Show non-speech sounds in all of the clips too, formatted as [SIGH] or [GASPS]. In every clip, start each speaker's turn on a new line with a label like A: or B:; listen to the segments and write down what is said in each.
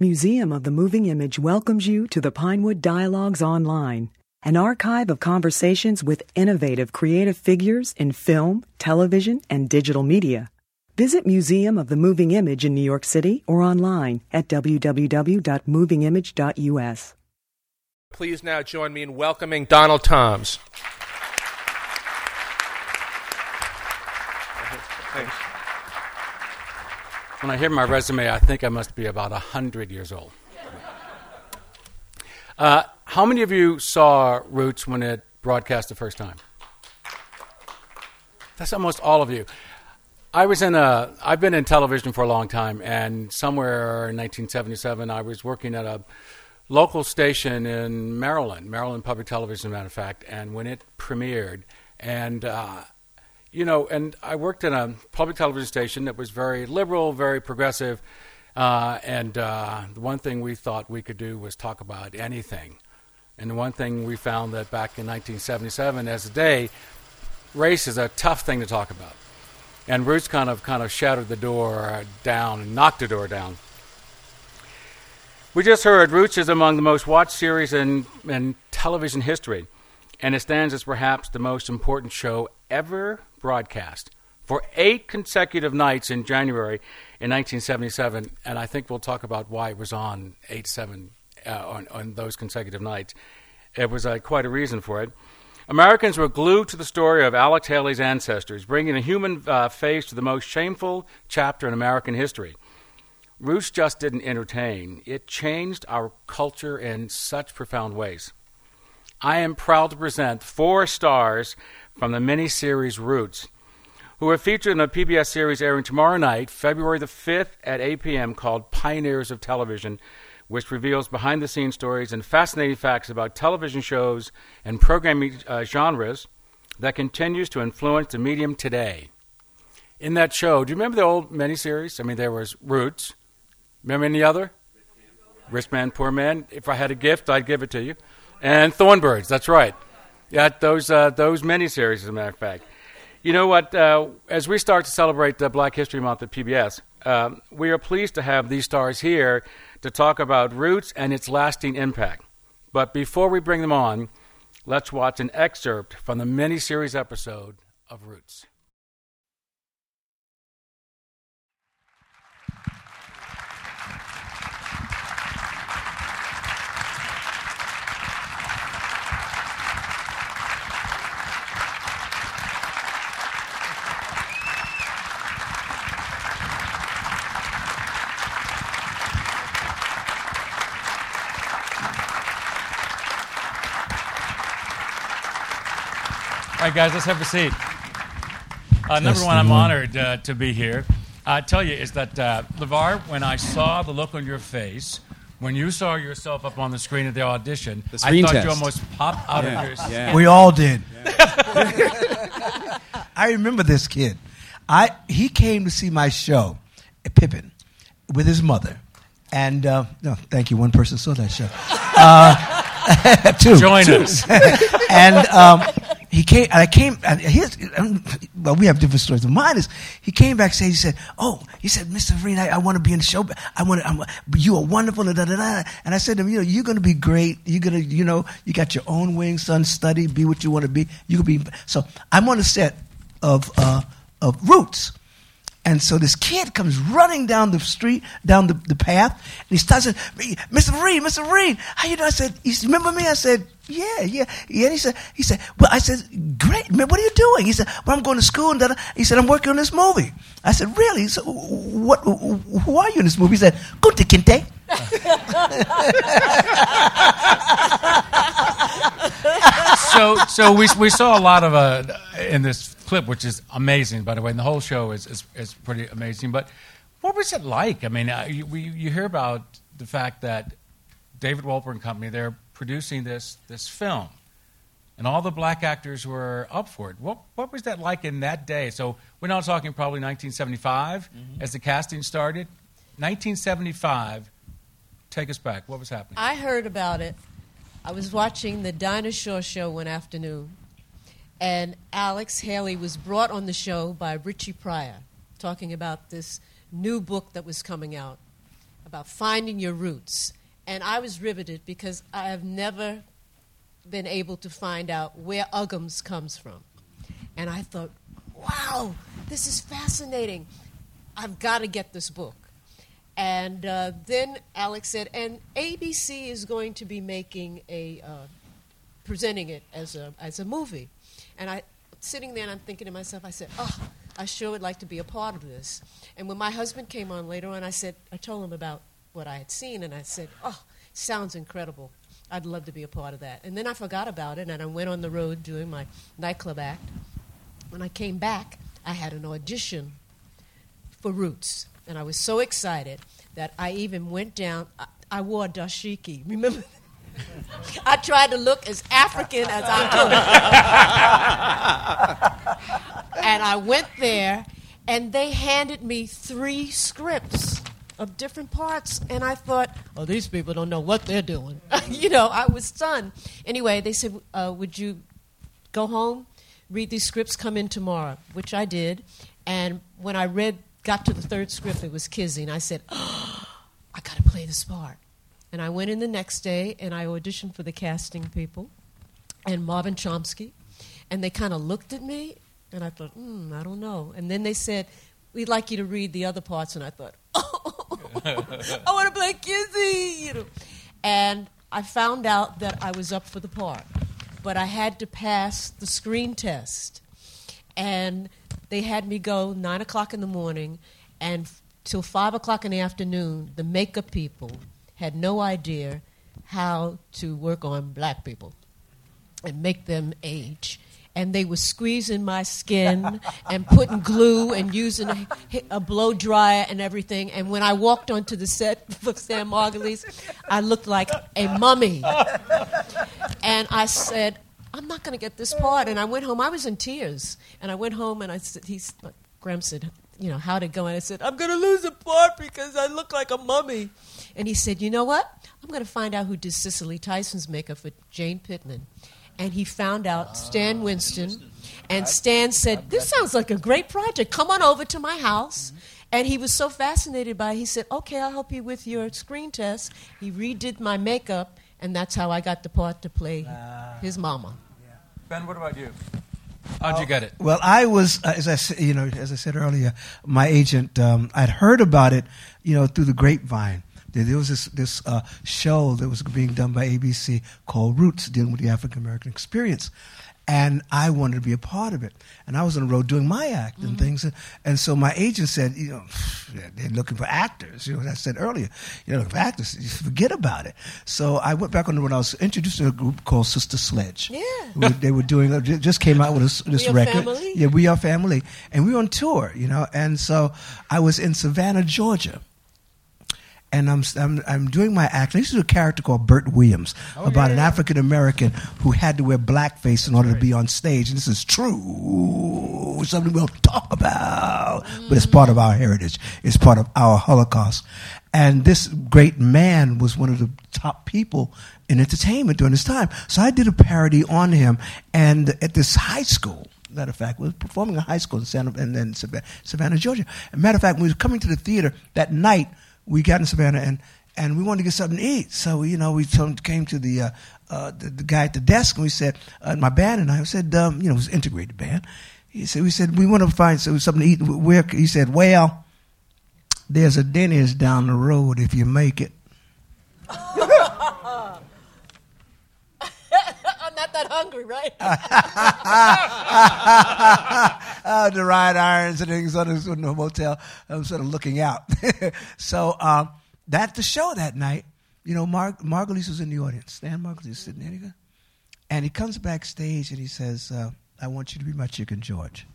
A: Museum of the Moving Image welcomes you to the Pinewood Dialogues Online, an archive of conversations with innovative creative figures in film, television, and digital media. Visit Museum of the Moving Image in New York City or online at www.movingimage.us.
B: Please now join me in welcoming Donald Thoms.
C: Thanks. When I hear my resume, I think I must be about 100 years old. Uh, how many of you saw Roots when it broadcast the first time? That's almost all of you. I was in a. I've been in television for a long time, and somewhere in 1977, I was working at a local station in Maryland, Maryland Public Television, matter of fact. And when it premiered, and uh, you know, and I worked in a public television station that was very liberal, very progressive, uh, and uh, the one thing we thought we could do was talk about anything. And the one thing we found that back in 1977, as a day, race is a tough thing to talk about. And Roots kind of kind of shattered the door down and knocked the door down. We just heard Roots is among the most watched series in, in television history, and it stands as perhaps the most important show ever broadcast for eight consecutive nights in January in 1977, and I think we'll talk about why it was on eight seven uh, on, on those consecutive nights. It was uh, quite a reason for it. Americans were glued to the story of Alex Haley's ancestors, bringing a human uh, face to the most shameful chapter in American history. Roots just didn't entertain, it changed our culture in such profound ways. I am proud to present four stars from the miniseries Roots, who are featured in a PBS series airing tomorrow night, February the 5th at 8 p.m., called Pioneers of Television, which reveals behind the scenes stories and fascinating facts about television shows and programming uh, genres that continues to influence the medium today. In that show, do you remember the old miniseries? I mean, there was Roots. Remember any other? Rich Man, Poor Man. If I had a gift, I'd give it to you. And Thornbirds, that's right. Yeah, those uh, those miniseries, as a matter of fact. You know what? Uh, as we start to celebrate the Black History Month at PBS, um, we are pleased to have these stars here to talk about Roots and its lasting impact. But before we bring them on, let's watch an excerpt from the miniseries episode of Roots. Right, guys, let's have a seat. Uh, number one, I'm honored uh, to be here. I tell you is that uh, LeVar, when I saw the look on your face, when you saw yourself up on the screen at the audition,
D: The
C: I
D: screen
C: thought you almost popped out
D: Yeah.
C: of your skin.
D: Yeah.
E: We all did. [LAUGHS] I remember this kid. I he came to see my show, Pippin, with his mother, and uh, no, thank you. One person saw that show. Uh, [LAUGHS] two.
C: Join
E: two.
C: us. [LAUGHS]
E: and um, he came. And I came. And um, well, we have different stories. Mine is he came back saying he said, "Oh, he said, Mr. Vereen, I, I want to be in the show. I want to. You are wonderful." Da, da, da. And I said to him, "You know, you're going to be great. You're going to, you know, you got your own wings, son. Study, be what you want to be. You could be." So I'm on the set of uh, of Roots. And so this kid comes running down the street, down the, the path, and he starts saying, Mr. Reed, Mr. Reed, how you doing? I said, you remember me? I said, yeah, yeah. yeah. And he said, he said, well, I said, great, man, what are you doing? He said, well, I'm going to school. And da-da." he said, I'm working on this movie. I said, really? So what, who are you in this movie? He said, Kunta Kinte. [LAUGHS]
C: so so we, we saw a lot of uh, in this clip, which is amazing, by the way, and the whole show is, is, is pretty amazing. But what was it like? I mean, uh, you, we, you hear about the fact that David Wolper and company they're producing this this film, and all the black actors were up for it. What what was that like in that day? So we're now talking probably 1975 as the casting started. 1975. Take us back. What was happening?
F: I heard about it. I was watching the Dinah Shore show one afternoon, and Alex Haley was brought on the show by Richie Pryor, talking about this new book that was coming out about finding your roots. And I was riveted because I have never been able to find out where Uggams comes from. And I thought, wow, this is fascinating. I've got to get this book. And uh, then Alex said, and ABC is going to be making a, uh, presenting it as a, as a movie. And I, sitting there and I'm thinking to myself, I said, oh, I sure would like to be a part of this. And when my husband came on later on, I said, I told him about what I had seen, and I said, oh, sounds incredible. I'd love to be a part of that. And then I forgot about it, and I went on the road doing my nightclub act. When I came back, I had an audition for Roots. And I was so excited that I even went down. I, I wore dashiki. [LAUGHS] Remember? I tried to look as African as I could. and I went there, and they handed me three scripts of different parts. And I thought, oh, these people don't know what they're doing. [LAUGHS] you know, I was stunned. Anyway, they said, uh, would you go home, read these scripts, come in tomorrow, which I did. And when I read, got to the third script, it was Kizzy, and I said, oh, [GASPS] I got to play this part. And I went in the next day and I auditioned for the casting people and Marvin Chomsky. And they kind of looked at me and I thought, hmm, I don't know. And then they said, We'd like you to read the other parts. And I thought, [LAUGHS] Oh, I want to play Kizzy, you know. And I found out that I was up for the part. But I had to pass the screen test. And they had me go 9 o'clock in the morning and till 5 o'clock in the afternoon, the makeup people had no idea how to work on black people and make them age. And they were squeezing my skin [LAUGHS] and putting glue and using a, a, blow dryer and everything. And when I walked onto the set [LAUGHS] for Stan Margulies, I looked like a mummy. And I said, I'm not going to get this part. And I went home. I was in tears. And I went home and I said, he's, Graham said, you know, how to it go? And I said, I'm going to lose a part because I look like a mummy. And he said, You know what? I'm going to find out who did Cicely Tyson's makeup for Jane Pittman. And he found out ah, Stan Winston. And Stan said, This sounds like a great project. Come on over to my house. Mm-hmm. And he was so fascinated by it, he said, Okay, I'll help you with your screen test. He redid my makeup, and that's how I got the part to play ah. his mama.
C: Ben, what about you? How'd you get it?
E: Well, I was, uh, as I you know, as I said earlier, my agent, um, I'd heard about it, you know, through the grapevine. There was this, this uh, show that was being done by ABC called Roots, dealing with the African American experience. And I wanted to be a part of it. And I was on the road doing my act and mm-hmm. things. And, and, so my agent said, you know, [SIGHS] they're looking for actors. You know, as I said earlier, you know, for actors, forget about it. So I went back on the road. I was introduced to a group called Sister Sledge.
F: Yeah.
E: they were doing, just came out with a, this
F: we
E: record.
F: Family.
E: Yeah, We Are Family. And we were on tour, you know. And so I was in Savannah, Georgia and I'm, I'm, I'm doing my act. I used to do a character called Bert Williams oh, about yeah, an African American who had to wear blackface in order to be on stage. And this is true, something we'll talk about, but it's part of our heritage. It's part of our Holocaust. And this great man was one of the top people in entertainment during this time. So I did a parody on him, and at this high school. Matter of fact, we was performing in high school in, Santa, in, in Savannah, Georgia. Matter of fact, when we were coming to the theater that night, we got in Savannah and and we wanted to get something to eat. So you know, we came to the uh, uh, the, the, guy at the desk and we said, uh, my band and I said, um, you know, it was integrated band. He said, we said we want to find something to eat. Where he said, well, there's a Denny's down the road if you make it. [LAUGHS]
F: I'm not that hungry, right?
E: uh, [LAUGHS] the right irons and things on the, on the motel. I'm sort of looking out. [LAUGHS] so um, that's the show that night. You know, Mar- Margulies was in the audience. Stan Margulies was sitting there. And he comes backstage and he says, uh, I want you to be my Chicken George.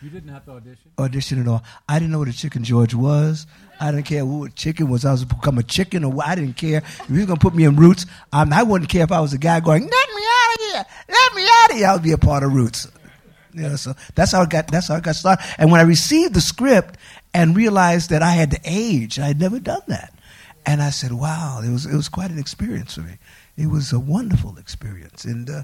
C: You didn't have to audition?
E: Audition at all. I didn't know what a Chicken George was. I didn't care what chicken was. I was become a chicken or what. I didn't care. If he was going to put me in Roots, um, I wouldn't care if I was a guy going, let me out of here. Let me out of here. I would be a part of Roots. You know, so that's how it got. That's how I got started. And when I received the script and realized that I had to age, I had never done that, and I said, "Wow, it was it was quite an experience for me. It was a wonderful experience." And uh,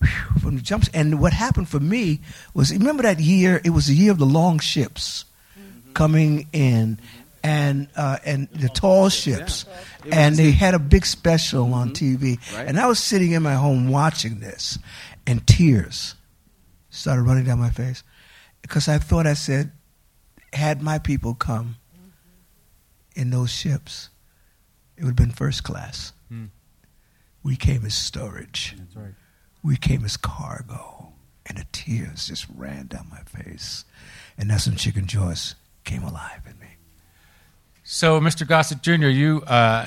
E: whew, from the jumps, and what happened for me was, remember that year? It was the year of the long ships mm-hmm. coming in, and uh, and the tall ships, and they had a big special on TV,
D: Right.
E: and I was sitting in my home watching this, and tears started running down my face because I thought I said, had my people come in those ships, it would have been first class.
C: Hmm.
E: We came as storage.
C: That's right.
E: We came as cargo, and the tears just ran down my face. And that's when Chicken George came alive in me.
C: So, Mr. Gossett Jr., you uh,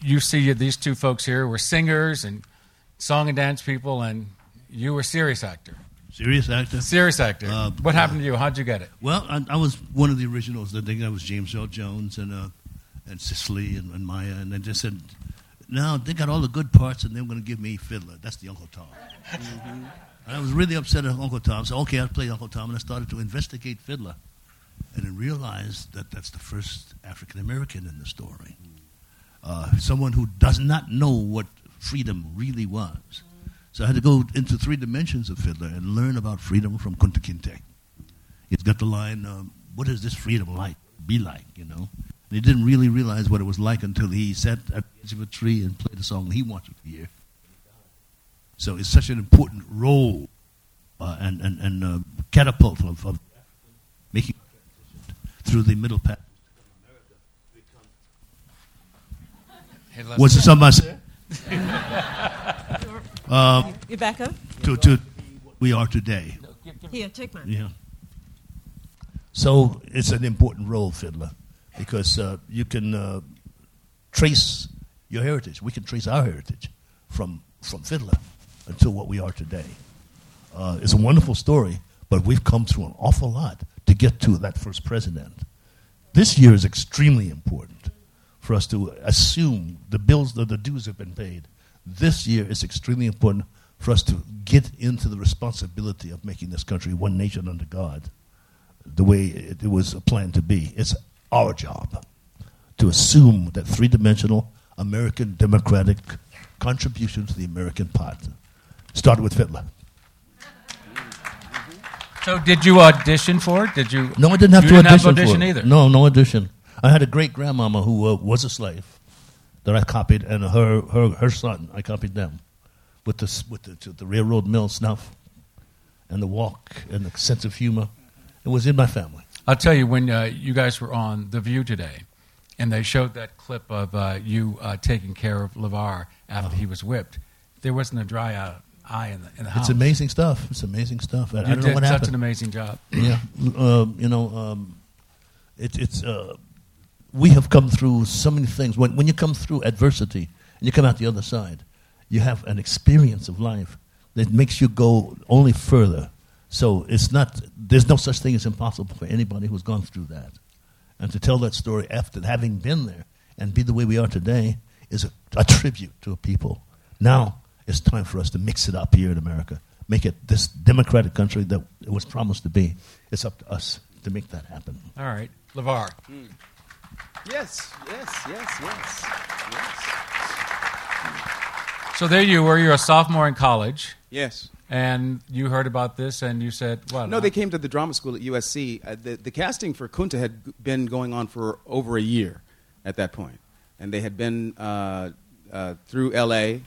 C: you see these two folks here were singers and song and dance people, and you were serious actor.
G: Serious actor.
C: Serious actor.
G: Uh,
C: what happened to you? How'd you get it?
G: Well, I, I was one of the originals. I think that was James Earl Jones and uh, and Cicely and, and Maya, and they just said, "No, they got all the good parts, and they're going to give me Fiddler." That's the Uncle Tom. And I was really upset at Uncle Tom. So okay, I'll play Uncle Tom, and I started to investigate Fiddler, and then realized that that's the first African American in the story. Uh, someone who does not know what freedom really was. So I had to go into three dimensions of Fiddler and learn about freedom from Kunta Kinte. He's got the line, um, "What is this freedom like? Be like?" You know. And he didn't really realize what it was like until he sat at the edge of a tree and played a song he wanted to hear. So it's such an important role uh, and and and uh, catapult of, of through the middle path.
C: Hey, Les-
G: What's something I um, [LAUGHS]
F: You back up?
G: to to we are today.
F: Here, take mine.
G: Yeah. So it's an important role, fiddler, because uh, you can uh, trace your heritage. We can trace our heritage from from fiddler until what we are today. Uh, it's a wonderful story, but we've come through an awful lot to get to that first president. This year is extremely important for us to assume the bills, the, the dues have been paid. This year is extremely important for us to get into the responsibility of making this country one nation under God, the way it, was planned to be. It's our job to assume that three dimensional American democratic contribution to the American pot started with Fiddler.
C: So, did you audition for it? Did you?
G: No, I didn't have
C: you
G: to
C: didn't
G: audition,
C: have audition
G: for it.
C: either.
G: No, no audition. I had a great grandmama who uh, was a slave that I copied, and her her her son I copied them with the with the, the railroad mill snuff and the walk and the sense of humor. It was in my family.
C: I'll tell you when uh, you guys were on The View today, and they showed that clip of uh, you uh, taking care of LeVar after he was whipped. There wasn't a dry eye eye in the, in the house.
G: It's amazing stuff. It's amazing stuff. I, I
C: You
G: don't know
C: did
G: what
C: such
G: happened.
C: an amazing job.
G: yeah, um, you know, um, it, it's uh, we have come through so many things. When when you come through adversity and you come out the other side, you have an experience of life that makes you go only further. So it's not. There's no such thing as impossible for anybody who's gone through that, and to tell that story after having been there and be the way we are today is a, a tribute to a people. Now it's time for us to mix it up here in America, make it this democratic country that it was promised to be. It's up to us to make that happen.
C: All right, LeVar.
D: Yes, yes, yes, yes, yes.
C: So there you were. You're a sophomore in college,
D: Yes.
C: and you heard about this, and you said, "What?"
D: No, they came to the drama school at USC. Uh, the, the casting for Kunta had been going on for over a year at that point. And they had been uh, uh, through LA,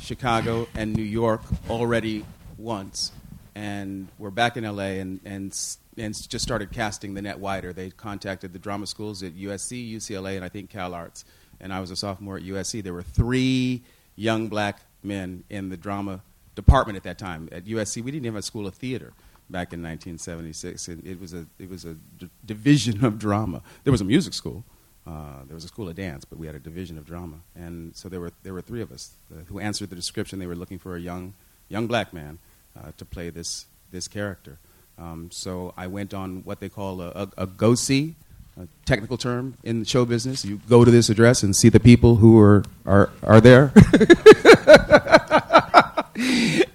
D: Chicago, and New York already once. And we're back in LA and, and, and just started casting the net wider. They contacted the drama schools at USC, UCLA, and I think Cal Arts. And I was a sophomore at USC. There were three young black men in the drama department at that time. At USC, we didn't even have a school of theater back in 1976. and it was a it was a d- division of drama. There was a music school. Uh, there was a school of dance, but we had a division of drama, and so there were there were three of us uh, who answered the description. They were looking for a young young black man uh, to play this this character. Um, so I went on what they call a, a, a go see, a technical term in show business. You go to this address and see the people who are are are there. [LAUGHS]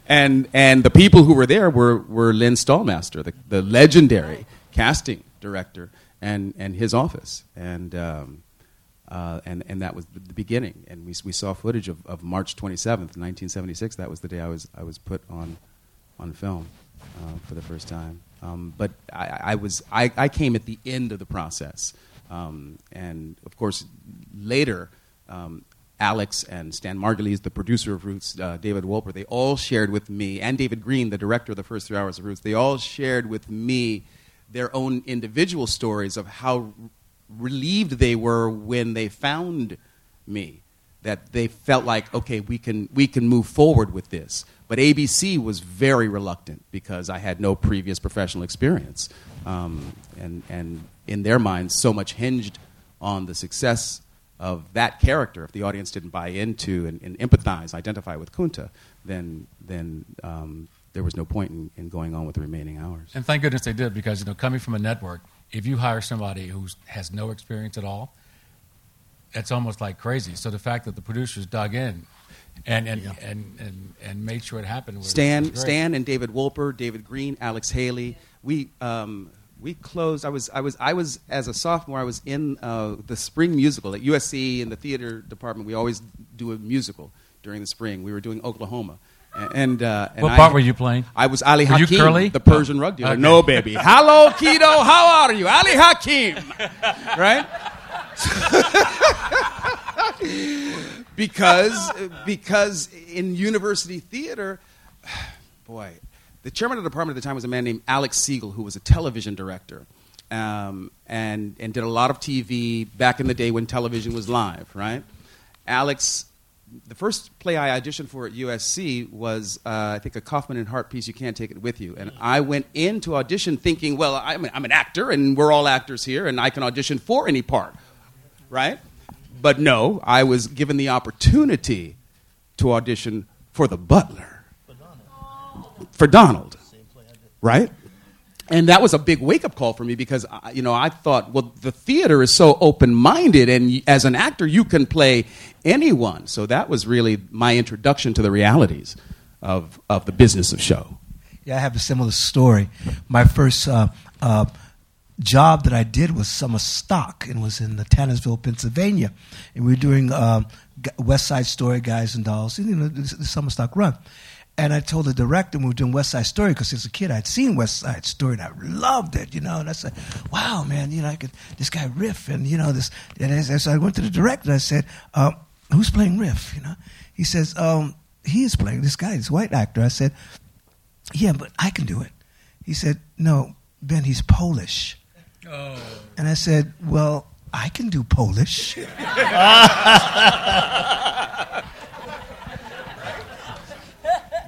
D: and and the people who were there were, were Lynn Stalmaster, the, the legendary casting director, and, and his office, and um, uh, and and that was the beginning. And we, we saw footage of, of March twenty seventh, nineteen seventy six. That was the day I was I was put on on film uh, for the first time. Um, but I, I was I, I came at the end of the process. Um, and of course, later, um, Alex and Stan Margulies, the producer of Roots, uh, David Wolper, they all shared with me, and David Greene, the director of the first three hours of Roots, they all shared with me their own individual stories of how relieved they were when they found me. That they felt like, okay, we can, we can move forward with this. But ABC was very reluctant because I had no previous professional experience. Um, and, and in their minds, so much hinged on the success of that character. If the audience didn't buy into and, and empathize, identify with Kunta, then, then um, there was no point in, in going on with the remaining hours.
C: And thank goodness they did because you know coming from a network, if you hire somebody who has no experience at all, it's almost like crazy. So the fact that the producers dug in and and,
G: Yeah.
C: and, and, and made sure it happened was
D: Stan,
C: was great.
D: Stan, and David Wolper, David Greene, Alex Haley. We um, we closed. I was I was I was as a sophomore. I was in uh, the spring musical at USC in the theater department. We always do a musical during the spring. We were doing Oklahoma. And, uh, and
C: What
D: I-
C: part were you playing?
D: I was Ali
C: Were you
D: Hakim,
C: Curly?
D: the Persian rug dealer.
C: Okay.
D: No, baby. [LAUGHS] Hello, Keto. How are you? Ali Hakim. Right? [LAUGHS] because because in university theater, [SIGHS] boy, the chairman of the department at the time was a man named Alex Siegel, who was a television director, um, and and did a lot of TV back in the day when television was live. Right, Alex. The first play I auditioned for at USC was, uh, I think, a Kaufman and Hart piece, You Can't Take It With You. And I went into audition thinking, well, I'm, I'm an actor, and we're all actors here, and I can audition for any part right? But no, I was given the opportunity to audition for the butler, for Donald, right? And that was a big wake up call for me because you know I thought, well, the theater is so open minded, and as an actor, you can play anyone. So that was really my introduction to the realities of of the business of show.
E: Yeah, I have a similar story. My first uh, uh, job that I did was summer stock and was in the Tannersville, Pennsylvania, and we were doing um, West Side Story, Guys and Dolls, you know, the summer stock run. And I told the director when we were doing West Side Story because as a kid I'd seen West Side Story and I loved it, you know. And I said, "Wow, man, you know, I could this guy Riff and you know this." And as I went to the director, I said, uh, "Who's playing Riff?" You know, he says, um, "He is playing this guy, this white actor." I said, yeah, but I can do it. He said, No, Ben, he's Polish.
C: Oh.
E: And I said, Well, I can do Polish. [LAUGHS]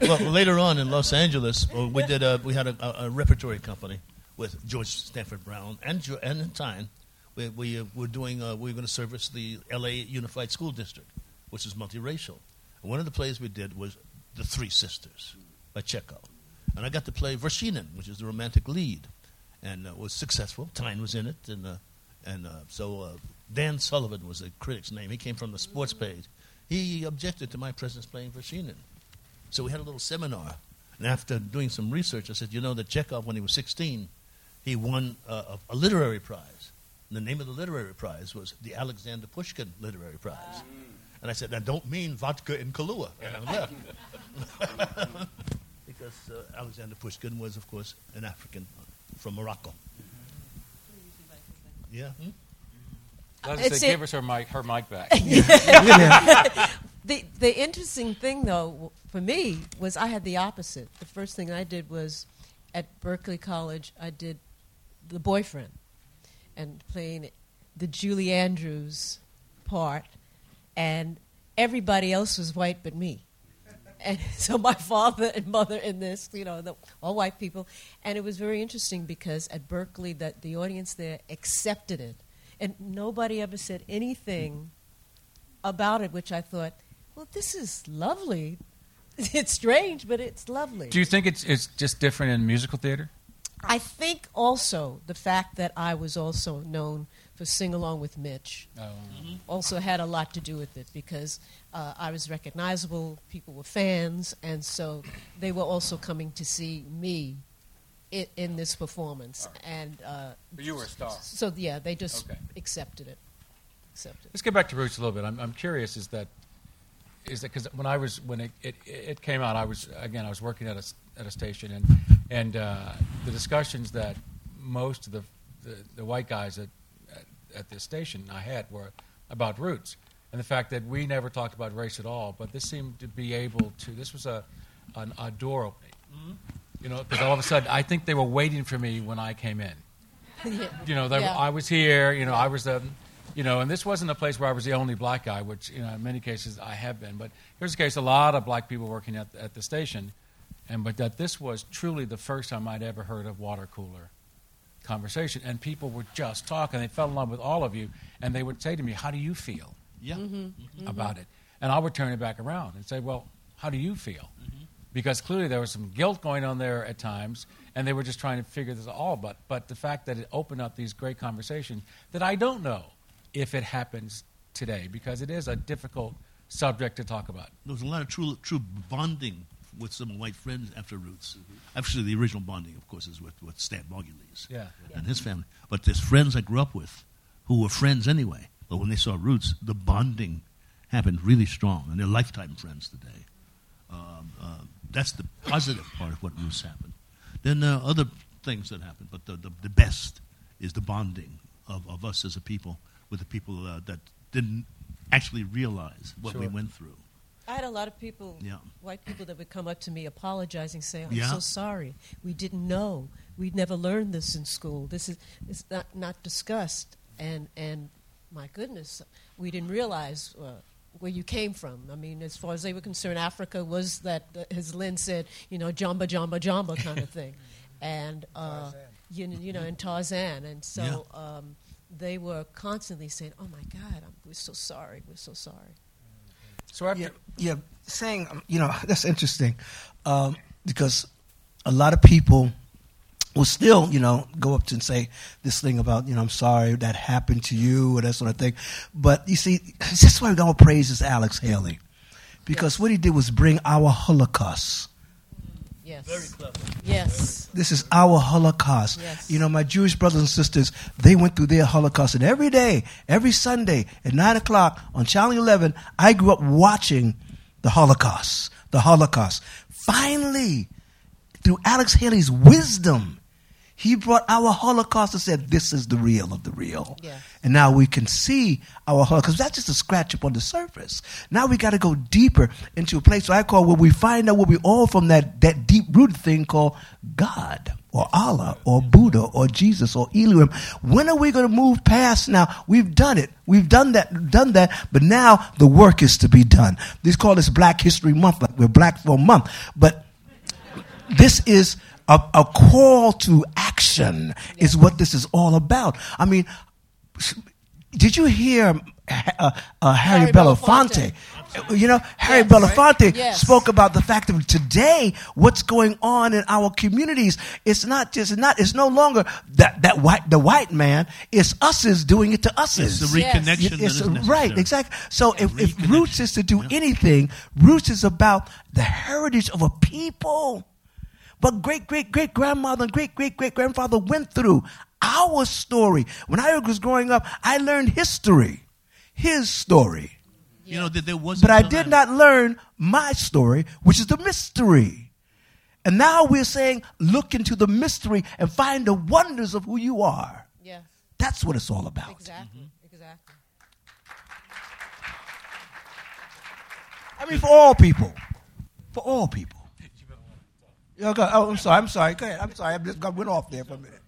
G: well, later on in Los Angeles, uh, we did a, we had a, a, a repertory company with George Stanford Brown and Jo- and in time we, we uh, were doing uh, we were going to service the L.A. Unified School District, which is multiracial. And one of the plays we did was The Three Sisters by Chekhov, and I got to play Vershinin, which is the romantic lead, and uh, was successful. Tyne was in it, and uh, and uh, so uh, Dan Sullivan was the critic's name. He came from the sports page. He objected to my presence playing Vershinin. So we had a little seminar. And after doing some research, I said, you know that Chekhov, when he was 16, he won uh, a, a literary prize. And the name of the literary prize was the Alexander Pushkin Literary Prize. And I said, I don't mean vodka in Kahlua. And I left. [LAUGHS] because uh, Alexander Pushkin was, of course, an African from Morocco. Yeah? Hmm?
C: Let's
F: It's
C: say, give us her mic, her mic back. [LAUGHS] [LAUGHS]
F: The the interesting thing though for me was I had the opposite. The first thing I did was at Berkeley College I did the boyfriend and playing the Julie Andrews part and everybody else was white but me. And [LAUGHS] so my father and mother in this, you know, the, all white people, and it was very interesting because at Berkeley, that the audience there accepted it, and nobody ever said anything about it, which I thought, well, this is lovely. [LAUGHS] It's strange, but it's lovely.
C: Do you think it's it's just different in musical theater?
F: I think also the fact that I was also known for Sing Along with Mitch also had a lot to do with it because uh, I was recognizable, people were fans, and so they were also coming to see me in, in this performance. And uh,
C: You were a star.
F: so, yeah, they just
C: Okay.
F: accepted it. Accepted.
C: Let's get back to Roots a little bit. I'm, I'm curious. Is that is that because when I was when it, it it came out, I was again I was working at a at a station and and uh, the discussions that most of the the, the white guys at, at at this station I had were about roots and the fact that we never talked about race at all. But this seemed to be able to. This was a an, a door opening. You know, because all of a sudden I think they were waiting for me when I came in. [LAUGHS] You know, they,
F: Yeah.
C: I was here. You know, I was the, you know, and this wasn't a place where I was the only black guy, which you know, in many cases I have been. But here's the case: a lot of black people working at at the station, and but that this was truly the first time I'd ever heard of water cooler conversation, and people were just talking. They fell in love with all of you, and they would say to me, "How do you feel
G: Yeah. Mm-hmm. Mm-hmm.
C: about it?" And I would turn it back around and say, "Well, how do you feel?" Mm-hmm. Because clearly there was some guilt going on there at times, and they were just trying to figure this all. But but the fact that it opened up these great conversations that I don't know if it happens today because it is a difficult subject to talk about.
G: There was a lot of true, true bonding with some white friends after Roots. Actually, the original bonding, of course, is with, with Stan Margulies
C: Yeah.
G: and his family. But there's friends I grew up with who were friends anyway. But when they saw Roots, the bonding happened really strong, and they're lifetime friends today. Um, uh, that's the positive part of what Roots happened. Then there are other things that happened, but the, the, the best is the bonding of, of us as a people with the people uh, that didn't actually realize what we went through.
F: I had a lot of people,
G: Yeah.
F: white people, that would come up to me apologizing, saying, "I'm
G: Yeah.
F: so sorry. We didn't know. We'd never learned this in school. This is it's not not discussed." And and my goodness, we didn't realize uh, where you came from. I mean, as far as they were concerned, Africa was that, uh, as Lynn said, you know, jamba jamba jamba kind of thing, [LAUGHS] and uh, you, know- you know, and Tarzan, and so. Um, they were constantly saying, "Oh my God, I'm, we're so sorry. We're so sorry."
C: So after
E: Yeah, yeah. Saying, um, you know, [LAUGHS] that's interesting um, because a lot of people will still, you know, go up to and say this thing about, you know, I'm sorry that happened to you or that sort of thing. But you see, [LAUGHS] this is why we don't praise is Alex Haley because what he did was bring our Holocaust.
F: Yes. Very clever. Yes.
E: This is our Holocaust.
F: Yes.
E: You know, my Jewish brothers and sisters, they went through their Holocaust. And every day, every Sunday at 9 o'clock on Channel 11, I grew up watching the Holocaust. The Holocaust. Finally, through Alex Haley's wisdom, he brought our Holocaust and said, This is the real of the real.
F: Yeah.
E: And now we can see our Holocaust. That's just a scratch up on the surface. Now we got to go deeper into a place where I call where we find out where we all from that, that deep rooted thing called God or Allah or Buddha or Jesus or Elohim. When are we going to move past now? We've done it. We've done that, done that, but now the work is to be done. They call this Black History Month, like we're black for a month. But this is a, a call to action is what this is all about i mean did you hear uh, uh, harry,
F: Harry
E: belafonte you know harry
F: Yes.
E: belafonte
F: Yes.
E: spoke about the fact that today what's going on in our communities it's not just not it's no longer that that white the white man it's us is doing it to us
G: It's the
F: Yes.
G: reconnection that
E: it's
G: is
E: right, exactly. So if, if Roots is to do
G: Yeah.
E: anything, Roots is about the heritage of a people. But great great great grandmother and great great great grandfather went through our story. When I was growing up, I learned history, his story.
G: You know, that there was.
E: But I did not learn my story, which is the mystery. And now we're saying, look into the mystery and find the wonders of who you are.
F: Yes.
E: That's what it's all about.
F: Exactly. Exactly.
E: I mean, for all people. For all people. Yeah, go- Oh, I'm sorry. I'm sorry. Go ahead. I'm sorry. I just got went off there for a minute.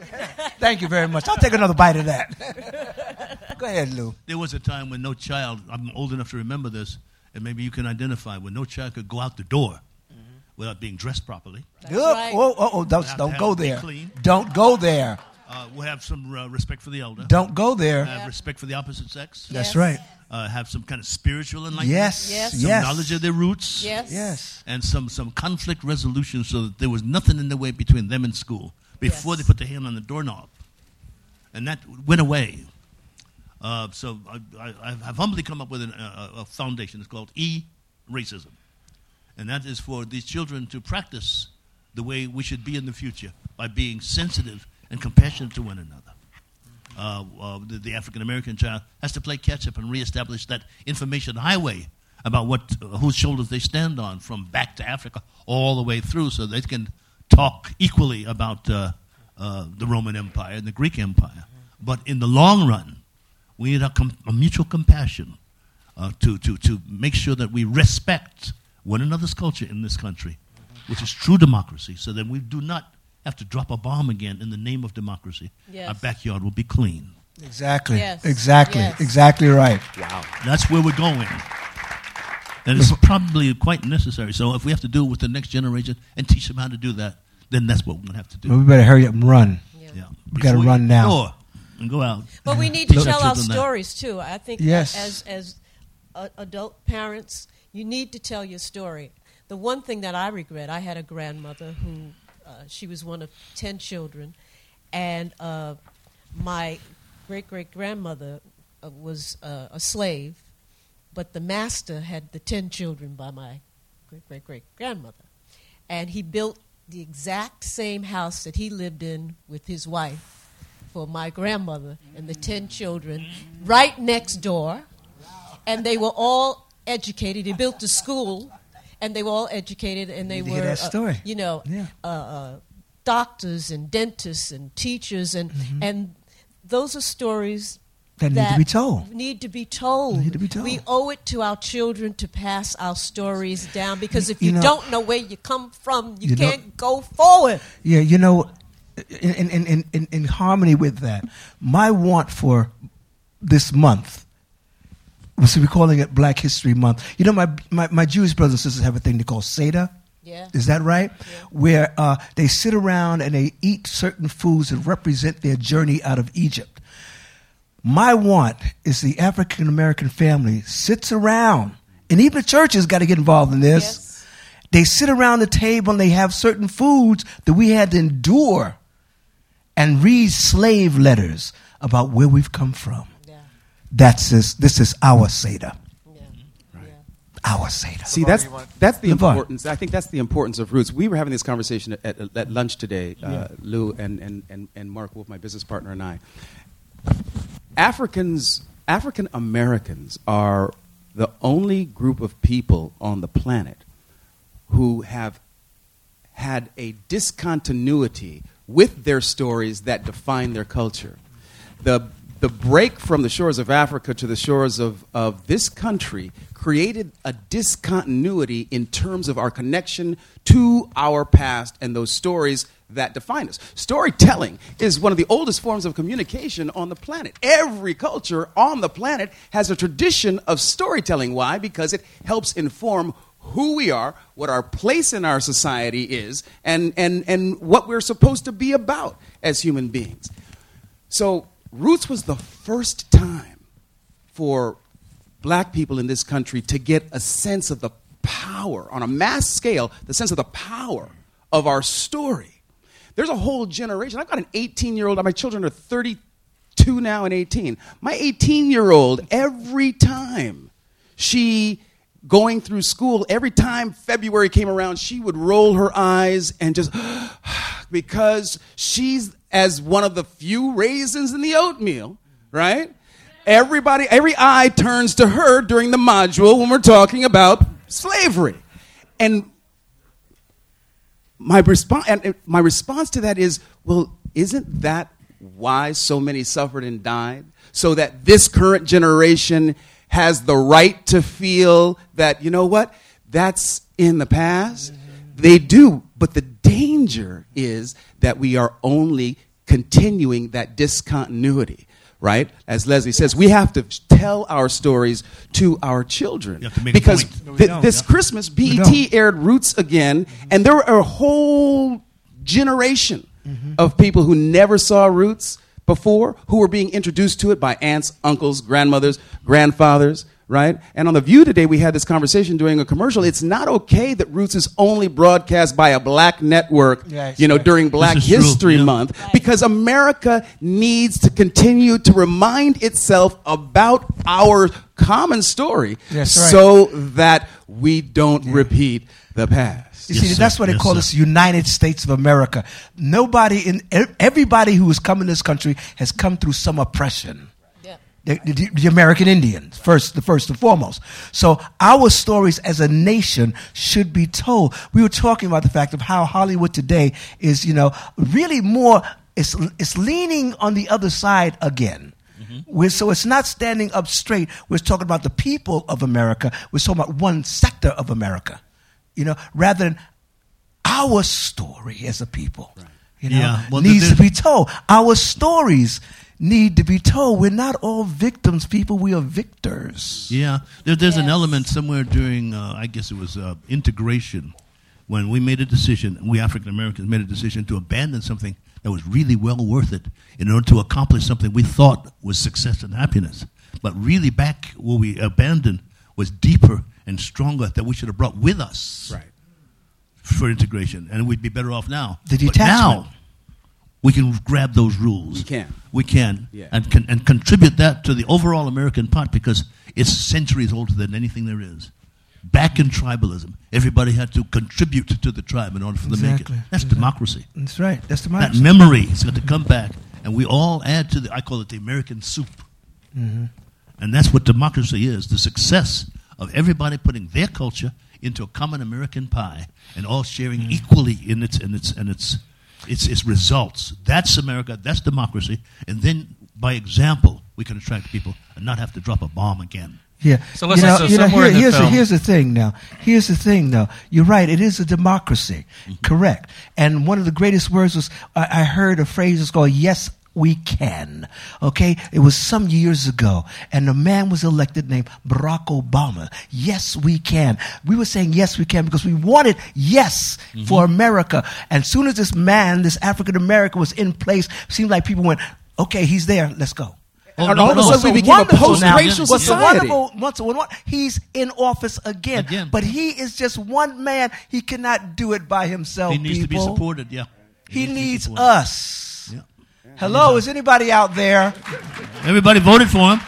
E: [LAUGHS] Thank you very much. I'll take another bite of that. [LAUGHS] go ahead, Lou.
G: There was a time when no child, I'm old enough to remember this, and maybe you can identify, when no child could go out the door mm-hmm. without being dressed properly.
F: That's
E: Oh,
F: right.
E: oh, oh, oh, don't, don't go there.
G: clean.
E: Don't go there.
G: Uh, we'll have some uh, respect for the elder.
E: Don't go there.
G: Have respect for the opposite sex.
E: That's
F: Yes.
E: right.
G: Uh, have some kind of spiritual enlightenment.
E: Yes.
F: Yes.
G: Some
E: Yes.
G: knowledge of their roots.
F: Yes.
E: Yes.
G: And some, some conflict resolution so that there was nothing in the way between them and school before
F: Yes.
G: they put their hand on the doorknob. And that went away. Uh, so I, I, I've humbly come up with an, uh, a foundation. It's called E Racism. And that is for these children to practice the way we should be in the future by being sensitive and compassionate to one another. Uh, uh, the, the African American child has to play catch up and reestablish that information highway about what uh, whose shoulders they stand on from back to Africa all the way through, so they can talk equally about uh, uh, the Roman Empire and the Greek Empire But in the long run, we need a, com- a mutual compassion uh, to, to, to make sure that we respect one another's culture in this country, which is true democracy, so that we do not have to drop a bomb again in the name of democracy.
F: Yes.
G: Our backyard will be clean.
E: Exactly.
F: Yes.
E: Exactly.
F: Yes.
E: Exactly right. Wow.
G: That's where we're going. And it's probably quite necessary. So if we have to do it with the next generation and teach them how to do that, then that's what we're going to have to do.
E: Well, we better hurry up and run.
G: Yeah.
E: We gotta run now.
G: Go and go out.
F: But we need to
G: Teach
F: tell our
G: children that.
F: stories too. I think
E: Yes.
F: as as uh, adult parents, you need to tell your story. The one thing that I regret, I had a grandmother who uh, she was one of ten children, and uh, my great great grandmother uh, was uh, a slave, but the master had the ten children by my great great great grandmother, and he built the exact same house that he lived in with his wife for my grandmother and the 10 children right next door. And they were all educated. He built a school, and they were all educated, and they were,
E: that
F: uh, you know,
E: Yeah.
F: uh, uh, doctors and dentists and teachers, and and those are stories
E: Mm-hmm. That need to be told.
F: Need to be told.
E: Need to be told.
F: We owe it to our children to pass our stories down because if
E: You
F: you,
E: know-
F: don't know where you come from, you,
E: You
F: can't go forward.
E: Yeah, you know, in, in, in, in, in harmony with that, my want for this month was we're calling it Black History Month. You know, my, my, my Jewish brothers and sisters have a thing they call Seder.
F: Yeah.
E: Is that right? Where uh, they sit around and they eat certain foods that represent their journey out of Egypt. My want is the African American family sits around, and even the churches got to get involved in this.
F: Yes.
E: They sit around the table and they have certain foods that we had to endure and read slave letters about where we've come from.
F: Yeah.
E: That's this, this is our Seder.
F: Yeah. Yeah.
E: Our Seder.
D: See, that's that's the
E: LeVar.
D: importance. I think that's the importance of roots. We were having this conversation at, at, at lunch today, uh, Lou and, and, and, and Mark Wolfe, my business partner, and I. Africans, African Americans, are the only group of people on the planet who have had a discontinuity with their stories that define their culture. The, the break from the shores of Africa to the shores of, of this country created a discontinuity in terms of our connection to our past and those stories that define us. Storytelling is one of the oldest forms of communication on the planet. Every culture on the planet has a tradition of storytelling. Why? Because it helps inform who we are, what our place in our society is, and, and, and what we're supposed to be about as human beings. So, Roots was the first time for black people in this country to get a sense of the power, on a mass scale, the sense of the power of our story. There's a whole generation. I've got an 18 year old, my children are 32 now and 18. My 18 year old, every time she going through school, every time February came around, she would roll her eyes and just [GASPS] because she's as one of the few raisins in the oatmeal, right? Everybody, every eye turns to her during the module when we're talking about slavery. And my response and my response to that is, well, isn't that why so many suffered and died? So that this current generation has the right to feel that, you know what, that's in the past. They do, but the danger is that we are only continuing that discontinuity, right? As Leslie says, we have to tell our stories to our children
G: You have to make a
D: because.
E: No, we
D: this
E: yeah.
D: Christmas, BET aired Roots again, and there were a whole generation mm-hmm. of people who never saw Roots before, who were being introduced to it by aunts, uncles, grandmothers, grandfathers, right? And on The View today, we had this conversation during a commercial. It's not okay that Roots is only broadcast by a black network,
E: Yes,
D: you know,
E: right.
D: during Black History
G: yeah.
D: Month, because America needs to continue to remind itself about our common story
E: That's right.
D: so that we don't repeat the past.
E: You
G: Yes,
E: see,
G: sir.
E: that's why they
G: Yes,
E: call
G: sir.
E: us United States of America. Nobody in everybody who has come in this country has come through some oppression.
F: Yeah.
E: The, the, the American Indians, first, the first and foremost. So our stories as a nation should be told. We were talking about the fact of how Hollywood today is, you know, really more it's it's leaning on the other side again. Mm-hmm. We're, so it's not standing up straight. We're talking about the people of America. We're talking about one sector of America, you know, rather than our story as a people. You know,
G: Yeah, well,
E: needs
G: the-
E: to be told. Our stories need to be told. We're not all victims, people. We are victors.
G: Yeah, there, there's an element somewhere during, uh, I guess it was uh, integration, when we made a decision, we African Americans made a decision to abandon something that was really well worth it in order to accomplish something we thought was success and happiness. But really, back what we abandoned was deeper and stronger that we should have brought with us
D: Right.
G: for integration, and we'd be better off now.
E: The
G: But
E: detachment.
G: now, we can grab those rules.
D: We can.
G: We can.
D: Yeah.
G: And, con- and contribute that to the overall American pot because it's centuries older than anything there is. Back in tribalism, everybody had to contribute to the tribe in order for them to make
E: Exactly.
G: it. That's
E: Exactly.
G: democracy.
E: That's right. That's the
G: That
E: mindset.
G: memory is going to come back, and we all add to the, I call it the American soup.
E: Mm-hmm.
G: And that's what democracy is the success of everybody putting their culture into a common American pie and all sharing
E: Mm-hmm.
G: equally in its, in its, in its, its, its results. That's America, that's democracy. And then, by example, we can attract people and not have to drop a bomb again.
E: Yeah.
B: So listen,
E: you know,
B: so
E: you know,
B: somewhere in the
E: here's, the,
B: film-
E: here's the thing now. Here's the thing though. You're right. It is a democracy.
B: Mm-hmm.
E: Correct. And one of the greatest words was, I, I heard a phrase that's called, yes, we can. Okay? It was some years ago. And a man was elected named Barack Obama. Yes, we can. We were saying yes, we can because we wanted yes
B: Mm-hmm.
E: for America. And as soon as this man, this African American was in place, seemed like people went, okay, he's there. Let's go.
G: Oh,
D: And
G: no,
D: all of a
G: no.
D: sudden we
E: What's
D: became a post-racial
E: so
D: society.
E: wonderful- so wonderful- he's in office again,
G: Again.
E: but he is just one man. He cannot do it by himself.
G: He needs to be supported, yeah.
E: He
G: to be
E: needs us.
G: Yeah.
E: Hello, is anybody out there?
G: Everybody voted for him.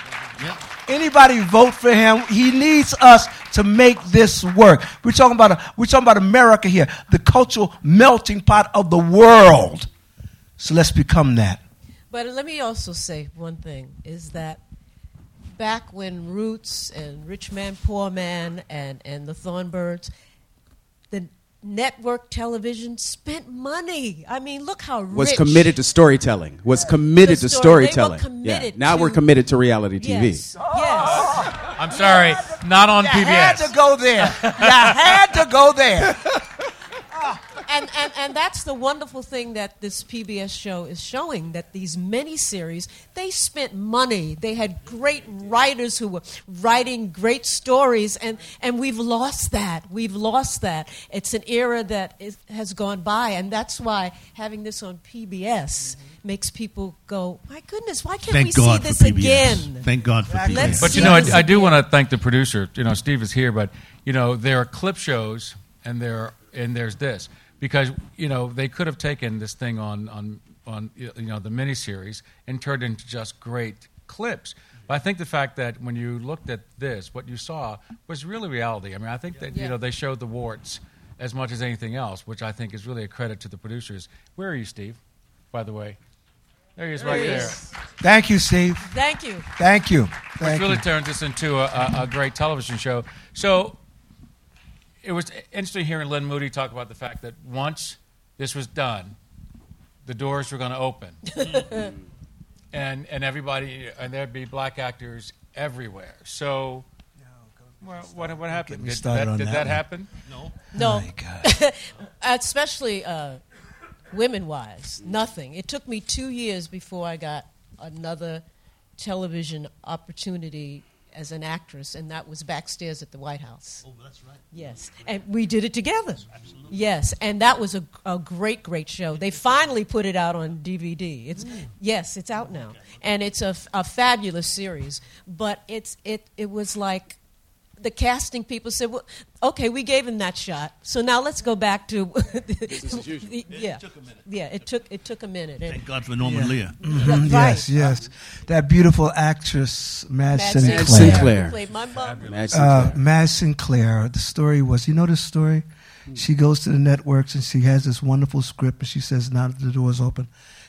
E: Anybody vote for him? He needs us to make this work. We're talking about a, we're talking about America here, the cultural melting pot of the world. So let's become that.
F: But let me also say one thing is that back when Roots and Rich Man, Poor Man and, and the Thorn Birds, the network television spent money. I mean, look how rich.
D: was committed to storytelling. Was committed
F: The
D: to
F: story- they were
D: storytelling. yeah.
F: committed
D: Now we're committed to reality TV.
F: Yes, yes.
B: I'm sorry, not on PBS.
E: You had to go there. You had to go there. [LAUGHS]
F: and, and and that's the wonderful thing that this PBS show is showing that these miniseries they spent money. They had great writers who were writing great stories, and and we've lost that. We've lost that. It's an era that is, has gone by, and that's why having this on PBS mm-hmm. makes people go, "My goodness, why can't
G: Thank
F: we
G: God
F: see this
G: for PBS.
F: again?"
G: Thank God for
E: Exactly.
G: PBS.
F: Let's
B: But you know, I, I do want to thank the producer. You know, Steve is here, but you know, there are clip shows, and there and there's this because you know they could have taken this thing on on on you know the miniseries and turned it into just great clips. But I think the fact that when you looked at this, what you saw was really reality. I mean, I think that you
F: Yeah.
B: know they showed the warts as much as anything else, which I think is really a credit to the producers. Where are you, Steve? By the way, there he is, right
F: he
B: there.
F: is.
E: Thank you, Steve.
F: Thank you.
E: Thank you.
B: which really
E: you.
B: turns this into a, a, a great television show. So it was interesting hearing Lynn Moody talk about the fact that once this was done, the doors were going to open, [LAUGHS] [LAUGHS] and and everybody and there'd be black actors everywhere. So. Well, what, what happened?
E: me
B: Did, that,
E: on
B: did
E: that
B: that
E: one.
B: happen?
G: No.
F: No,
E: My God. [LAUGHS]
F: especially uh, women wise, nothing. It took me two years before I got another television opportunity as an actress, and that was backstairs at the White House.
G: Oh, that's right.
F: Yes, and we did it together. Absolutely. Yes, and that was a, a great, great show. They finally put it out on DVD. It's mm. yes, it's out now, and it's a, a fabulous series. But it's it it was like the casting people said, "Well, okay, we gave him that shot, so now let's go back to [LAUGHS] yeah,
G: took a minute.
F: yeah, it took it took a minute. And-
G: Thank God for Norman Lear.
E: Mhm, Yes, yes. That beautiful actress, Madge
F: Madge
E: Sinclair.
D: Sinclair.
F: played my mom.
D: Madge
E: Uh,
D: Sinclair.
E: Madge Sinclair. The story was, you know this story? She goes to the networks and she has this wonderful script, and she says, now that the door's open,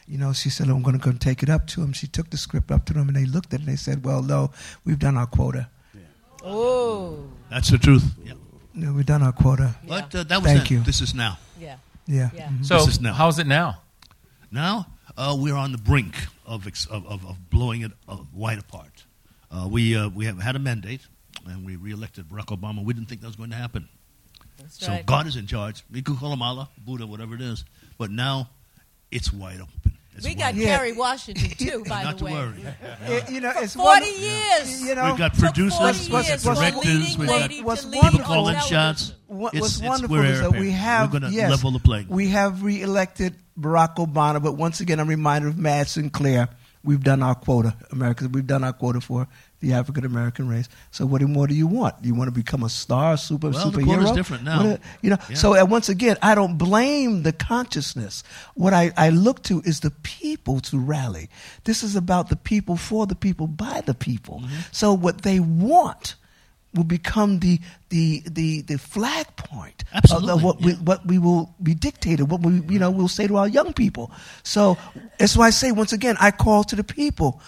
E: you know, she said, I'm going to go and take it up to him. She took the script up to them, and they looked at it and they said, well, no, we've done our quota.
F: Oh,
G: That's the truth. Yeah.
E: No, we've done our quota.
G: But uh, that was
E: Thank
G: then.
E: you.
G: This is now.
F: yeah.
E: Yeah.
F: Yeah.
E: Mhm.
B: So
G: This is now.
B: how's it now?
G: Now, Uh, we're on the brink of, ex- of, of, of blowing it uh, wide apart. Uh, we, uh, we have had a mandate, and we reelected Barack Obama. We didn't think that was going to happen.
F: That's
G: so
F: right.
G: God is in charge. We could call him Allah, Buddha, whatever it is. But now it's wide open. It's
F: We
G: wide
F: got
G: open.
E: Yeah.
F: Kerry Washington too, [LAUGHS] by
G: Not
F: the
G: to
F: way.
G: worry.
E: It- you know, it's
F: Forty
E: one-
F: years.
E: You know,
G: We've got producers,
F: 40
G: we've got directors,
F: leading
G: we've got
F: lady to
E: What's
F: lead
E: wonderful-
F: on
G: calling shots.
E: What,
G: It's-
E: what's
G: it's-
E: wonderful
G: we're
E: is that we have
G: We're
E: yes,
G: level the playing.
E: we have reelected Barack Obama, but once again, I'm reminded of Madge Sinclair. We've done our quota, Americans. We've done our quota for the African American race. So, what more do you want? You want to become a star, super
G: Well, the
E: superhero?
G: quota's different now.
E: You know.
G: Yeah.
E: So, uh, once again, I don't blame the consciousness. What I, I look to is the people to rally. This is about the people, for the people, by the people.
G: Mm-hmm.
E: So, what they want will become the the the, the flag point of
G: Absolutely,
E: what we what we will be dictated, what we you know we'll say to our young people. So that's why I say once again, I call to the people.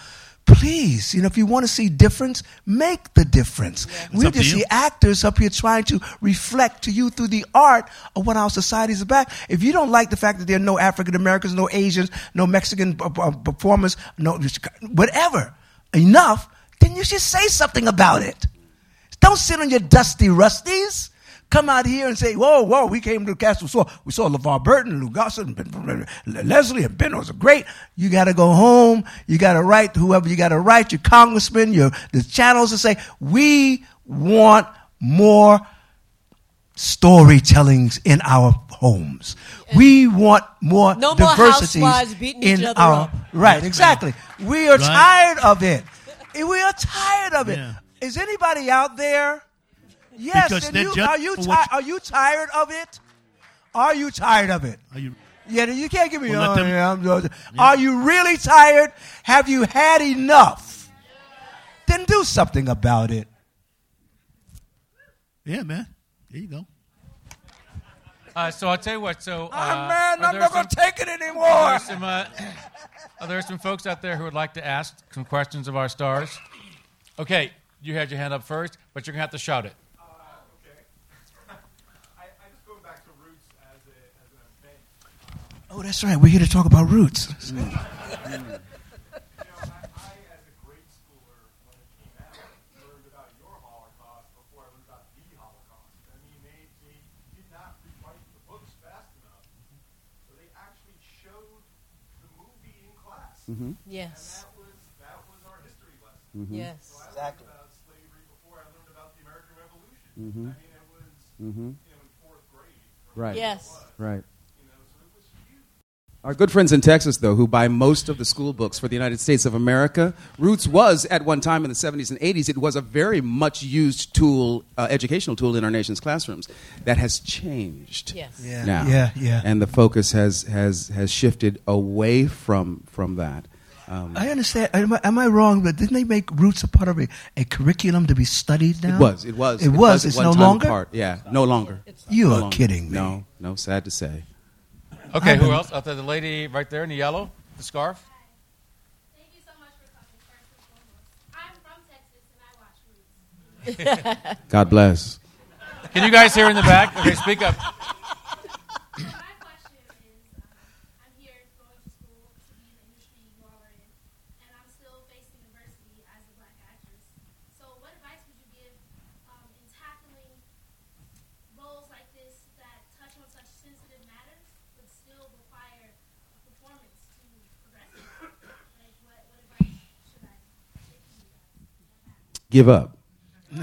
E: Please, you know, if you want to see difference, make the difference. We
G: up to
E: just
G: you.
E: see actors up here trying to reflect to you through the art of what our society is about. If you don't like the fact that there are no African Americans, no Asians, no Mexican uh, performers, no whatever, enough, then you should say something about it. Don't sit on your dusty rusties. Come out here and say, whoa, whoa, we came to the castle. We saw, we saw LeVar Burton, Lou Gossett, and Leslie, and Ben was great. You got to go home. You got to write whoever you got to write, your congressman, your the channels, and say, we want more storytellings in our homes. We want more
F: No more
E: diversities
F: housewives beating each
E: in
F: other
E: our
F: up.
E: right. Exactly. We are
G: Right.
E: tired of it. We are tired of it.
G: Yeah.
E: Is anybody out there? Yes.
G: Because
E: and
G: they're
E: you,
G: just-
E: are you ti-
G: what-
E: are you tired of it? Are you tired of it?
G: Are you,
E: Yeah, you can't give me.
G: Well, let
E: oh,
G: them-
E: yeah, I'm so- Are you really tired? Have you had enough? Then do something about it.
G: yeah, man. There you go.
B: Uh, so I'll tell you what. So, uh,
E: Ah, man, I'm
B: there
E: not going to take it
B: Are
E: anymore.
B: there, some, uh, [COUGHS] are there some folks out there who would like to ask some questions of our stars? Okay, you had your hand up first, but you're going to have to shout it.
E: Oh, that's right. We're here to talk about roots. You know, I
B: I as a grade schooler when it came out learned about your Holocaust before I learned about the Holocaust. I mean they they did not rewrite the books fast enough. So they actually showed the movie in class.
D: Mm-hmm.
F: Yes.
D: And that was, that was mm-hmm.
F: Yes.
E: Exactly. About slavery before I learned about the American Revolution.
D: Mm-hmm. Right.
F: Yes.
D: Right. Our good friends in Texas, though, who buy most of the school books for the United States of America, Roots was at one time in the 70s and 80s, it was a very much used tool, uh, educational tool in our nation's classrooms. That has changed
F: Yes.
E: Yeah.
D: now.
E: Yeah. Yeah.
D: And the focus has, has, has shifted away from, from that. Um,
E: I understand. Am I, am I wrong? But didn't they make roots a part of a, a curriculum to be studied now?
D: it was. It was.
E: It was.
D: at
E: It's no longer.
D: Part. Yeah. No longer.
E: You
D: No
E: are
D: longer.
E: kidding me.
D: No. No. Sad to say.
B: Okay,
E: I've
B: who
E: been-
B: else? Uh, Out there, the lady right there in the yellow, the scarf.
H: Thank you so much for coming, first and foremost. I'm from Texas and I watch Roots. [LAUGHS]
D: God bless.
B: Can you guys hear in the back? Okay, speak up.
H: My question is, um, I'm here going to school to be in the industry you all are in, and I'm still facing adversity as a black actress. So what advice would you give um, in tackling roles like this that touch on such sensitive matters, but still require a performance to progress? Like, what, what advice should I give to you guys?
D: Give up. [LAUGHS]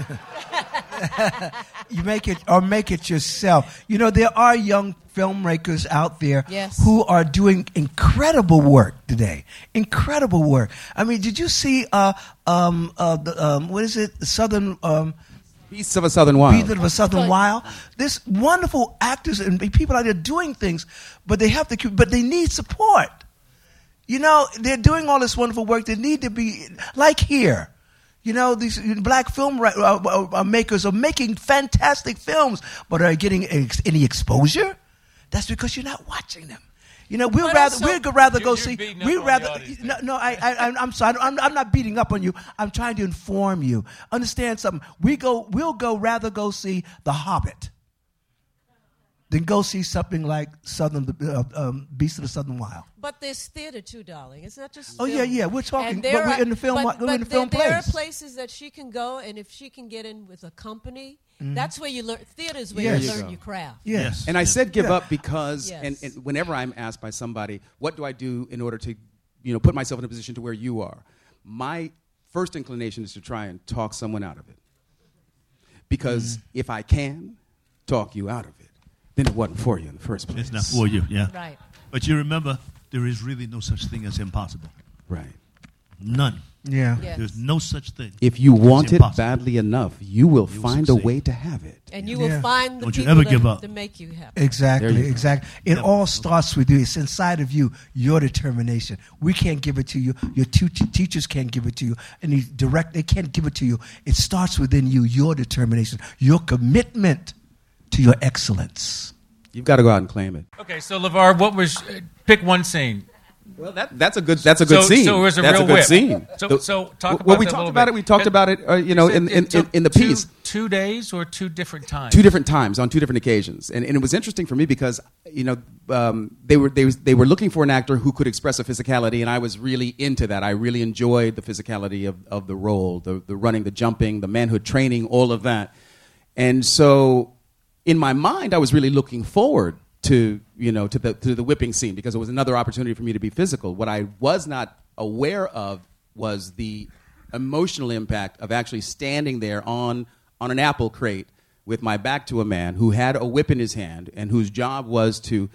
E: You make it or make it yourself. You know, there are young filmmakers out there
F: Yes.
E: who are doing incredible work today. Incredible work. I mean, did you see uh um uh the, um what is it? Southern um
D: Beasts of a Southern Wild.
E: Beat of a Southern Wild. There's wonderful actors and people out there doing things, but they have to keep, but they need support. You know, they're doing all this wonderful work. They need to be like here. You know, these black film uh, uh, uh, makers are making fantastic films, but are getting ex- any exposure? That's because you're not watching them. You know, we'd
F: But
E: rather
F: also-
E: we'd rather go
B: You're-
E: see. We'd rather no, no. I, I, I'm- I'm sorry. I'm, I'm not beating up on you. I'm trying to inform you. Understand something? We go. We'll go. Rather go see The Hobbit then go see something like Southern uh, um, Beast of the Southern Wild.
F: But there's theater too, darling. It's not just.
E: Oh,
F: film.
E: yeah, yeah, we're talking- but
F: there
E: we're in the film-
F: But,
E: we're in the
F: but
E: film
F: there, there are places that she can go, and if she can get in with a company, that's where you learn. Theater is where
E: Yes.
F: you learn your craft.
E: Yes.
D: And I said give
E: Yeah.
D: up because,
F: Yes.
D: and, and whenever I'm asked by somebody, what do I do in order to, you know, put myself in a position to where you are? My first inclination is to try and talk someone out of it. Because if I can talk you out of it, then it wasn't for you in the first place.
G: It's not for you, yeah.
F: Right.
G: But you remember, there is really no such thing as impossible.
D: Right.
G: None.
E: Yeah.
F: Yes.
G: There's no such thing.
D: If you want it badly enough, you will
G: You will
D: find a way to have it.
F: And you
E: Yeah.
F: will find the
G: Don't you
F: people
G: ever
F: that,
G: give up.
F: to make you happy.
E: Exactly,
D: you go.
E: exactly. It
G: Yeah.
E: all starts with you. It's inside of you, your determination. We can't give it to you. Your two t- teachers can't give it to you. And the direct, they can't give it to you. It starts within you, your determination, your commitment to your excellence.
D: You've got to go out and claim it.
B: Okay, so LeVar, what was. Uh, pick one scene.
D: Well, that, that's a good that's a good
B: So-
D: scene.
B: so it was a
D: that's
B: real
D: a good
B: whip.
D: scene.
B: So-
D: The-
B: so talk
D: well,
B: about
D: we
B: that a
D: talked
B: little
D: about
B: bit.
D: it. We talked
B: It-
D: about it. Uh, you know, in, in, in, in the
B: two-
D: piece.
B: Two days or two different times?
D: two different times on two different occasions, and, and it was interesting for me because you know um, they were they was, they were looking for an actor who could express a physicality, and I was really into that. I really enjoyed the physicality of, of the role, the the running, the jumping, the manhood training, all of that, and so in my mind, I was really looking forward to you know to the to the whipping scene because it was another opportunity for me to be physical. What I was not aware of was the emotional impact of actually standing there on on an apple crate with my back to a man who had a whip in his hand and whose job was to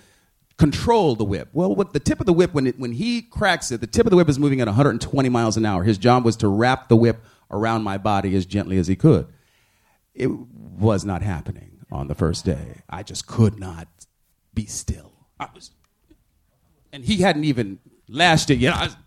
D: control the whip. Well, with the tip of the whip, when, it, when he cracks it, the tip of the whip is moving at 120 miles an hour. His job was to wrap the whip around my body as gently as he could. It was not happening on the first day. I just could not be still. I was, and he hadn't even lashed it yet. I was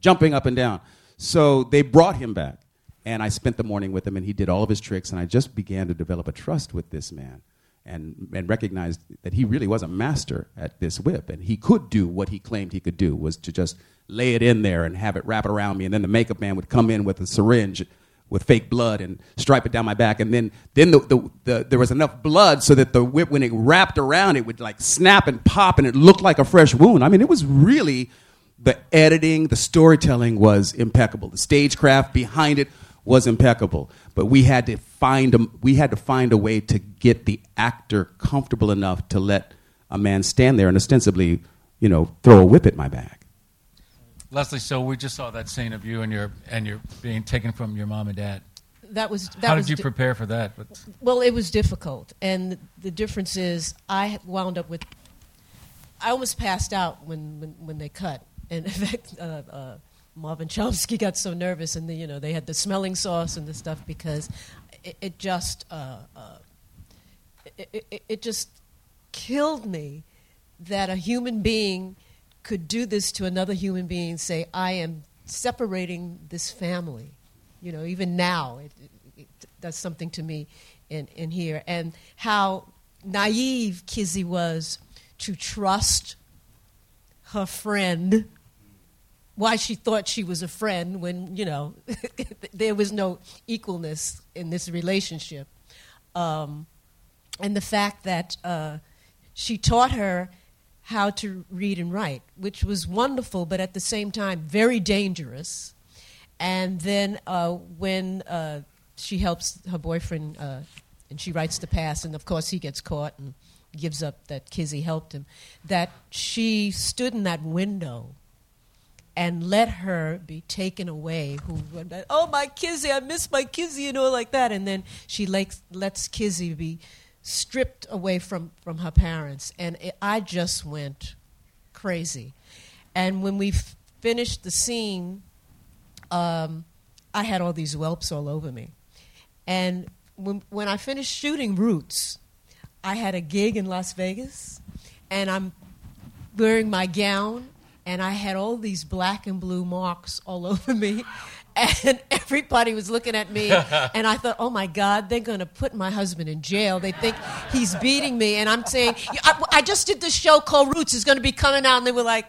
D: jumping up and down. So they brought him back, and I spent the morning with him, and he did all of his tricks, and I just began to develop a trust with this man. And, and recognized that he really was a master at this whip, and he could do what he claimed he could do was to just lay it in there and have it wrap it around me, and then the makeup man would come in with a syringe with fake blood and stripe it down my back, and then then the, the, the, there was enough blood so that the whip, when it wrapped around, it would like snap and pop, and it looked like a fresh wound. I mean, it was really the editing, the storytelling was impeccable. The stagecraft behind it was impeccable. But we had to find a, we had to find a way to get the actor comfortable enough to let a man stand there and ostensibly, you know, throw a whip at my back.
B: Leslie, so we just saw that scene of you and your and your being taken from your mom and dad.
F: That was that
B: How
F: was
B: did you
F: di-
B: prepare for that?
F: Well, it was difficult, and the difference is I wound up with. I almost passed out when when, when they cut, and [LAUGHS] in fact, uh, uh, Marvin Chomsky got so nervous, and the, you know they had the smelling sauce and the stuff because it, it just uh, uh, it, it, it just killed me that a human being could do this to another human being. Say, I am separating this family. You know, even now, it, it, it does something to me in, in here. And how naive Kizzy was to trust her friend. Why she thought she was a friend when, you know, [LAUGHS] there was no equalness in this relationship. Um, and the fact that uh, she taught her how to read and write, which was wonderful, but at the same time very dangerous. And then uh, when uh, she helps her boyfriend, uh, and she writes the pass, and of course he gets caught and gives up that Kizzy helped him, that she stood in that window and let her be taken away. Who, oh my Kizzy, I miss my Kizzy, you know, like that. And then she lets, lets Kizzy be stripped away from, from her parents. And it, I just went crazy. And when we f- finished the scene, um, I had all these whelps all over me. And when, when I finished shooting Roots, I had a gig in Las Vegas, and I'm wearing my gown, and I had all these black and blue marks all [LAUGHS] over me. And [LAUGHS] everybody was looking at me, [LAUGHS] and I thought, oh my God, they're going to put my husband in jail. They think he's beating me. And I'm saying, I, I just did this show called Roots, it's going to be coming out. And they were like,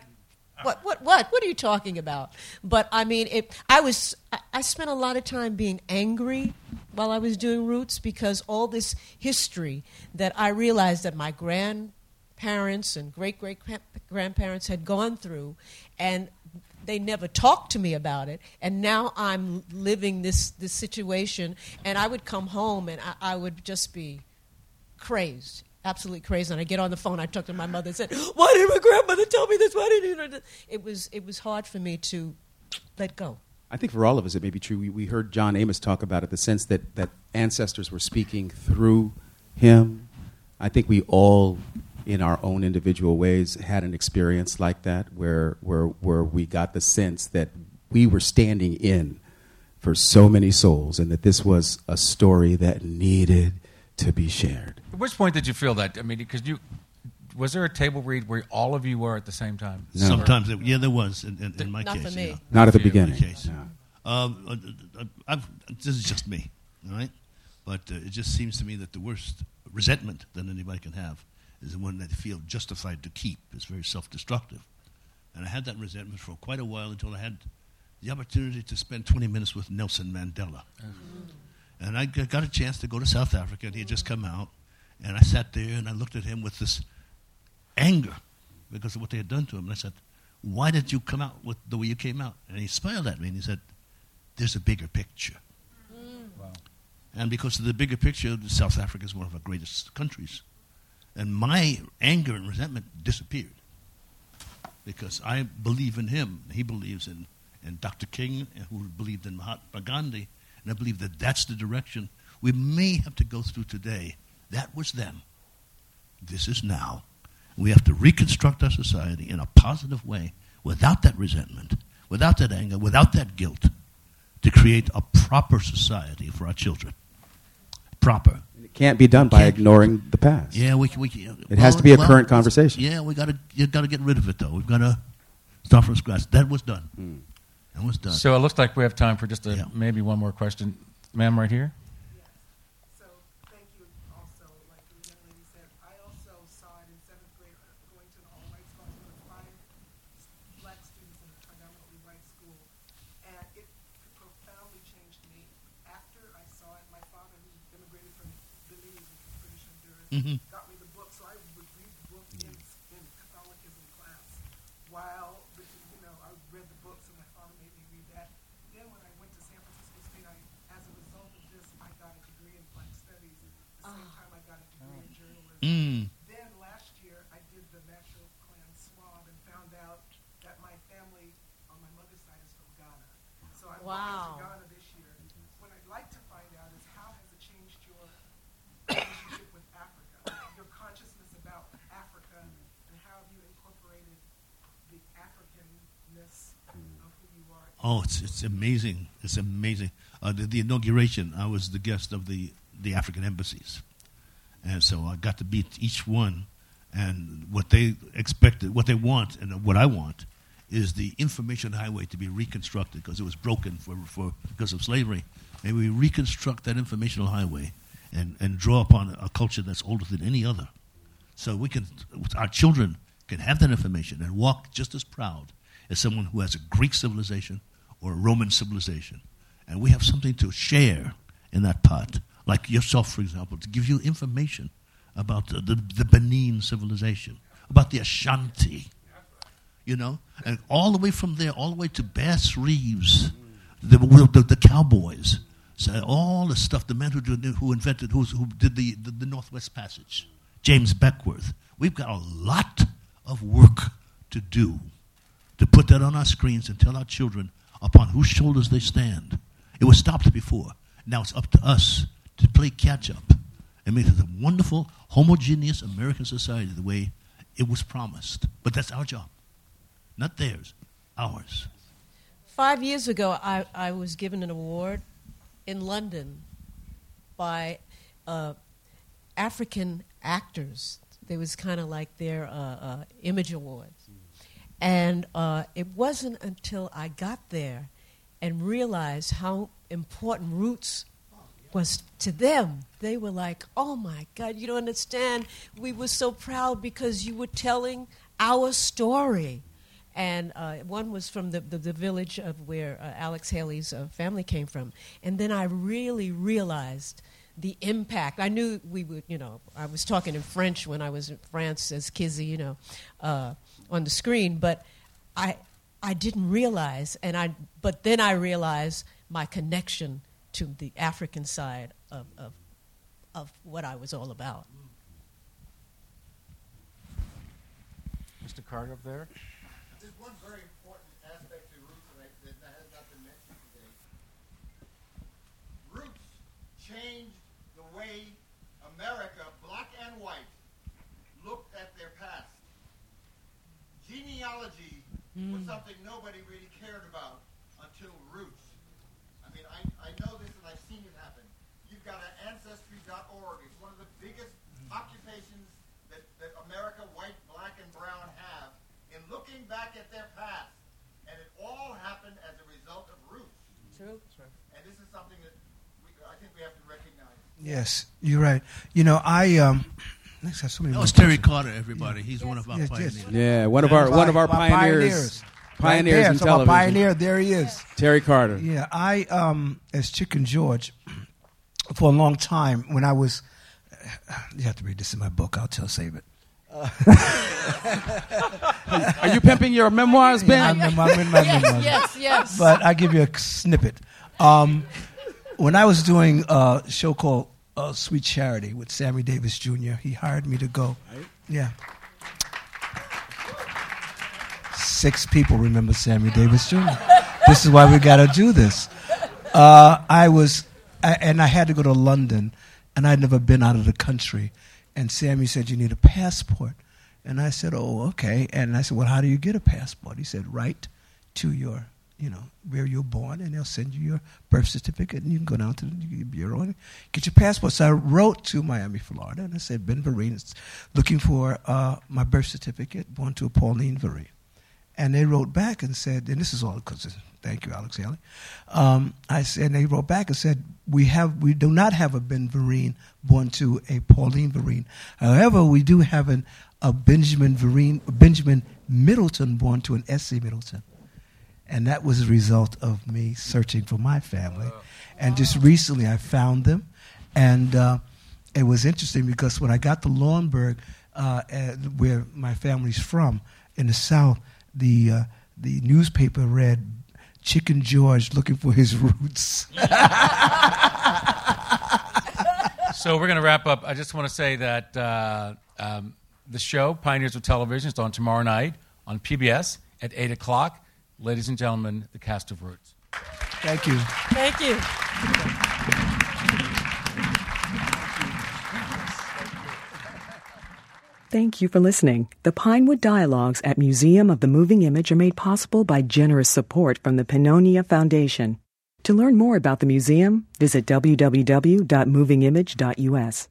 F: What, what, what? What are you talking about? But I mean, it, I was, I, I spent a lot of time being angry while I was doing Roots because all this history that I realized that my grandparents and great great grandparents had gone through, and they never talked to me about it. And now I'm living this, this situation, and I would come home and I, I would just be crazed absolutely crazy. And I get on the phone, I talk to my mother and said, Why did my grandmother tell me this? Why didn't you know It was, it was hard for me to let go.
D: I think for all of us, it may be true. We, we heard John Amos talk about it, the sense that, that ancestors were speaking through him. I think we all, in our own individual ways, had an experience like that where, where, where we got the sense that we were standing in for so many souls and that this was a story that needed to be shared.
B: At which point did you feel that? I mean, because you was there a table read where all of you were at the same time?
G: No. Sometimes, it, yeah, there was in, in, in my
F: Not
G: case.
F: For me.
G: Yeah.
D: Not at the beginning.
G: Case. Um, uh, uh, I've, this is just me, all right? But uh, it just seems to me that the worst resentment that anybody can have is the one that they feel justified to keep. It's very self-destructive, and I had that resentment for quite a while until I had the opportunity to spend 20 minutes with Nelson Mandela. Mm-hmm. And I got a chance to go to South Africa, and he had just come out. And I sat there and I looked at him with this anger because of what they had done to him. And I said, Why did you come out with the way you came out? And he smiled at me and he said, There's a bigger picture. Mm. Wow. And because of the bigger picture, South Africa is one of our greatest countries. And my anger and resentment disappeared because I believe in him. He believes in, in Dr. King, who believed in Mahatma Gandhi. And I believe that that's the direction we may have to go through today. That was then. This is now. We have to reconstruct our society in a positive way without that resentment, without that anger, without that guilt, to create a proper society for our children. Proper.
D: It can't be done by ignoring the past.
G: Yeah, we, we,
D: it well, has to be a well, current conversation.
G: Yeah, we got to you got to get rid of it though. We've got to start from scratch. That was done. Mm. That was done.
B: So it looks like we have time for just a, yeah. maybe one more question, ma'am, right here.
I: Mm-hmm. Got me the book, so I would read the book in, in Catholicism class. While, you know, I read the books and my father made me read that. Then when I went to San Francisco State, I, as a result of this, I got a degree in Black Studies. At the same ah. time, I got a degree in journalism.
G: Mm.
I: Then last year, I did the natural clan swab and found out that my family on my mother's side is from Ghana. So I wow. went to Ghana this year. What I'd like to find out is how has it changed your relationship with Africa, your consciousness about Africa, and how have you incorporated the Africanness of who you are?
G: Oh, it's, it's amazing. It's amazing. Uh, the, the, inauguration, I was the guest of the, the African embassies. And so I got to meet each one. And what they expected, what they want, and what I want, is the information highway to be reconstructed because it was broken for, for, because of slavery. Maybe we reconstruct that informational highway and, and draw upon a culture that's older than any other. So we can, our children can have that information and walk just as proud as someone who has a Greek civilization or Roman civilization. And we have something to share in that pot, like yourself, for example, to give you information about the, the, the Benin civilization, about the Ashanti, you know, and all the way from there, all the way to Bass Reeves, the, the, the cowboys, so all the stuff, the men who, who invented, who, who did the, the, the Northwest Passage, James Beckwourth. We've got a lot of work to do to put that on our screens and tell our children upon whose shoulders they stand. It was stopped before. Now it's up to us to play catch up and make it a wonderful, homogeneous American society the way it was promised. But that's our job, not theirs, ours.
F: Five years ago, I, I was given an award in London by uh, African actors. There was kind of like their uh, uh, image awards. And uh, it wasn't until I got there and realized how important roots was to them. They were like, oh my God, you don't understand. We were so proud because you were telling our story. and uh, one was from the, the, the village of where uh, Alex Haley's uh, family came from. And then I really realized the impact. I knew we would, you know, I was talking in French when I was in France as Kizzy, you know, uh, on the screen, but I, I didn't realize, and I, but then I realized my connection to the African side of, of, of what I was all about.
B: Mr. Carter up there.
J: There's one very important aspect to roots that, I, that has not been mentioned today. Roots changed the way America, black and white, looked at their past. Genealogy was something nobody really cared about until roots. I mean, I, I know this and I've seen it happen. You've got an ancestry.org. It's one of the biggest occupations that, that America, white, black, and brown have in looking back at their past. And it all happened as a result of roots.
F: True.
J: And this is something that we, I think we have to recognize.
E: Yes, you're right. You know, I um, next have so many.
G: That was Terry
E: questions.
G: Carter, everybody. He's one of our
E: Yes, yes.
G: pioneers.
D: Yeah, one of our one of our pioneers, pioneers,
E: Right there,
D: in
E: so my
D: television.
E: pioneer, there he is.
D: Terry Carter.
E: Yeah, I um as Chicken George [CLEARS THROAT] for a long time when I was. [SIGHS] You have to read this in my book. I'll tell save it.
D: Are you pimping your memoirs, Ben?
E: I'm, in- I'm in my
F: Yes,
E: memoirs.
F: yes, yes.
E: But I give you a snippet. Um, when I was doing a show called uh, Sweet Charity with Sammy Davis Jr., he hired me to go. Yeah. Six people remember Sammy Davis Jr. this is why we got to do this. Uh, I was, I, and I had to go to London, and I'd never been out of the country. And Sammy said, "You need a passport." And I said, "Oh, okay." And I said, "Well, how do you get a passport?" He said, "Write to your, you know, where you're born, and they'll send you your birth certificate, and you can go down to the bureau and get your passport." So I wrote to Miami, Florida, and I said, "Ben Vereen is looking for uh, my birth certificate, born to a Pauline Vereen." And they wrote back and said, and this is all because thank you, Alex Haley. Um, I said, and they wrote back and said, we have, we do not have a Ben Vereen born to a Pauline Vereen. However, we do have an, a Benjamin Vereen, Benjamin Middleton born to an S.C. Middleton. And that was a result of me searching for my family. And just recently I found them. And uh, it was interesting because when I got to Laurinburg, uh, uh, where my family's from, in the South, the, uh, the newspaper read Chicken George looking for his roots. [LAUGHS]
B: So we're going to wrap up. I just want to say that uh, um, the show, Pioneers of Television, is on tomorrow night on PBS at 8 o'clock. Ladies and gentlemen, the cast of Roots.
E: Thank you.
F: Thank you.
A: Thank you for listening. The Pinewood Dialogues at Museum of the Moving Image are made possible by generous support from the Pannonia Foundation. To learn more about the museum, visit www.movingimage.us.